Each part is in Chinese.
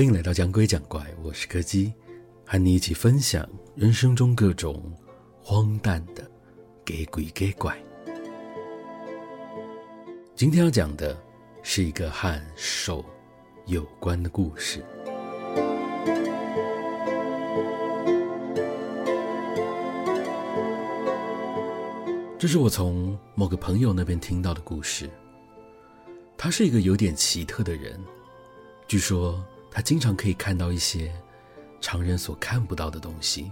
欢迎来到讲鬼讲怪，我是柯基，和你一起分享人生中各种荒诞的给鬼给怪。今天要讲的是一个和手有关的故事。这是我从某个朋友那边听到的故事。他是一个有点奇特的人，据说他经常可以看到一些常人所看不到的东西，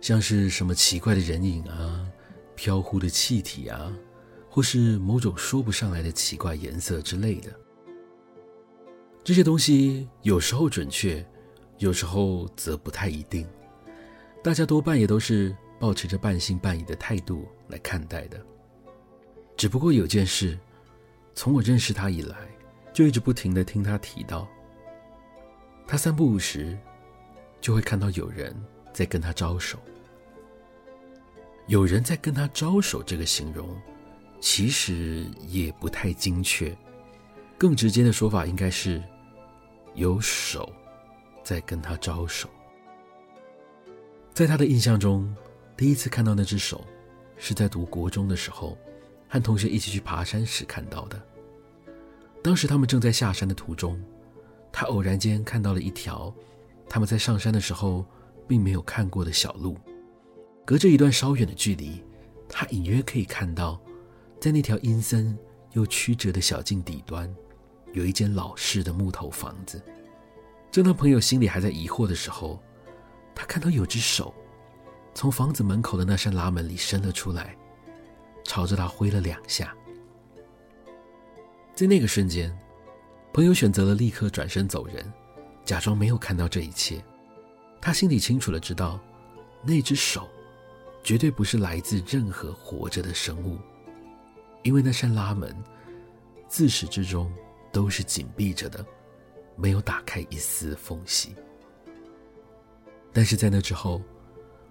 像是什么奇怪的人影啊、飘忽的气体啊，或是某种说不上来的奇怪颜色之类的。这些东西有时候准确，有时候则不太一定。大家多半也都是抱持着半信半疑的态度来看待的。只不过有件事，从我认识他以来，就一直不停的听他提到。他散步时就会看到有人在跟他招手。有人在跟他招手，这个形容其实也不太精确，更直接的说法应该是有手在跟他招手。在他的印象中，第一次看到那只手，是在读国中的时候，和同学一起去爬山时看到的。当时他们正在下山的途中，他偶然间看到了一条他们在上山的时候并没有看过的小路。隔着一段稍远的距离，他隐约可以看到，在那条阴森又曲折的小径底端，有一间老式的木头房子。正当朋友心里还在疑惑的时候，他看到有只手。从房子门口的那扇拉门里伸了出来，朝着他挥了两下。在那个瞬间，朋友选择了立刻转身走人，假装没有看到这一切。他心里清楚的知道，那只手绝对不是来自任何活着的生物，因为那扇拉门自始至终都是紧闭着的，没有打开一丝缝隙。但是在那之后，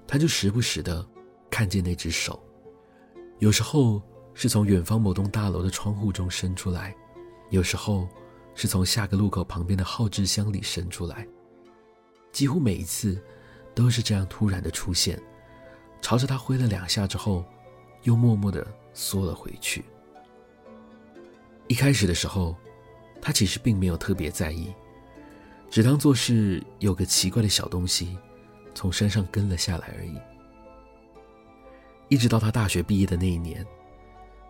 他就时不时的看见那只手，有时候是从远方某栋大楼的窗户中伸出来，有时候是从下个路口旁边的号志箱里伸出来，几乎每一次都是这样突然的出现，朝着他挥了两下之后，又默默的缩了回去。一开始的时候，他其实并没有特别在意，只当作是有个奇怪的小东西。从山上跟了下来而已。一直到他大学毕业的那一年，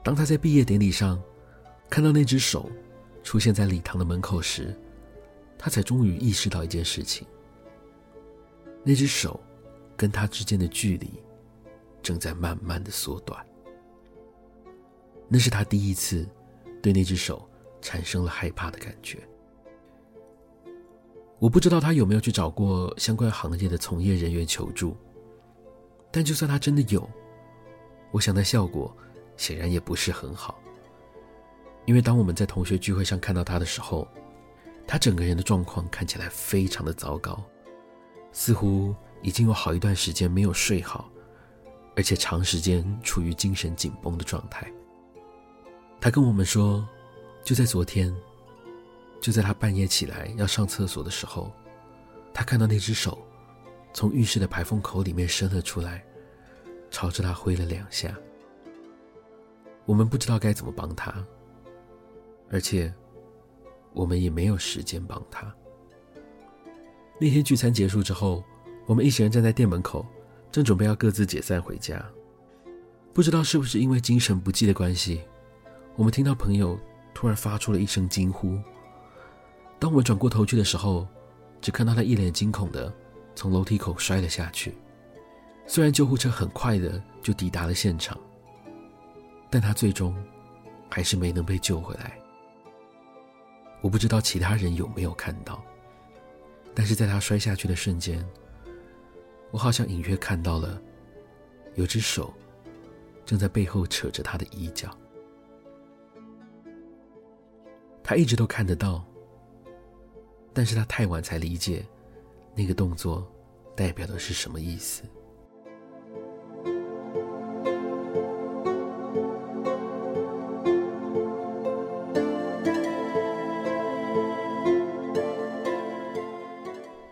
当他在毕业典礼上看到那只手出现在礼堂的门口时，他才终于意识到一件事情：那只手跟他之间的距离正在慢慢的缩短。那是他第一次对那只手产生了害怕的感觉。我不知道他有没有去找过相关行业的从业人员求助，但就算他真的有，我想那效果显然也不是很好。因为当我们在同学聚会上看到他的时候，他整个人的状况看起来非常的糟糕，似乎已经有好一段时间没有睡好，而且长时间处于精神紧绷的状态。他跟我们说，就在昨天。就在他半夜起来要上厕所的时候，他看到那只手从浴室的排风口里面伸了出来，朝着他挥了两下。我们不知道该怎么帮他，而且我们也没有时间帮他。那天聚餐结束之后，我们一行人站在店门口，正准备要各自解散回家。不知道是不是因为精神不济的关系，我们听到朋友突然发出了一声惊呼。当我们转过头去的时候，只看到他一脸惊恐的从楼梯口摔了下去。虽然救护车很快的就抵达了现场，但他最终还是没能被救回来。我不知道其他人有没有看到，但是在他摔下去的瞬间，我好像隐约看到了有只手正在背后扯着他的衣角。他一直都看得到。但是他太晚才理解，那个动作代表的是什么意思。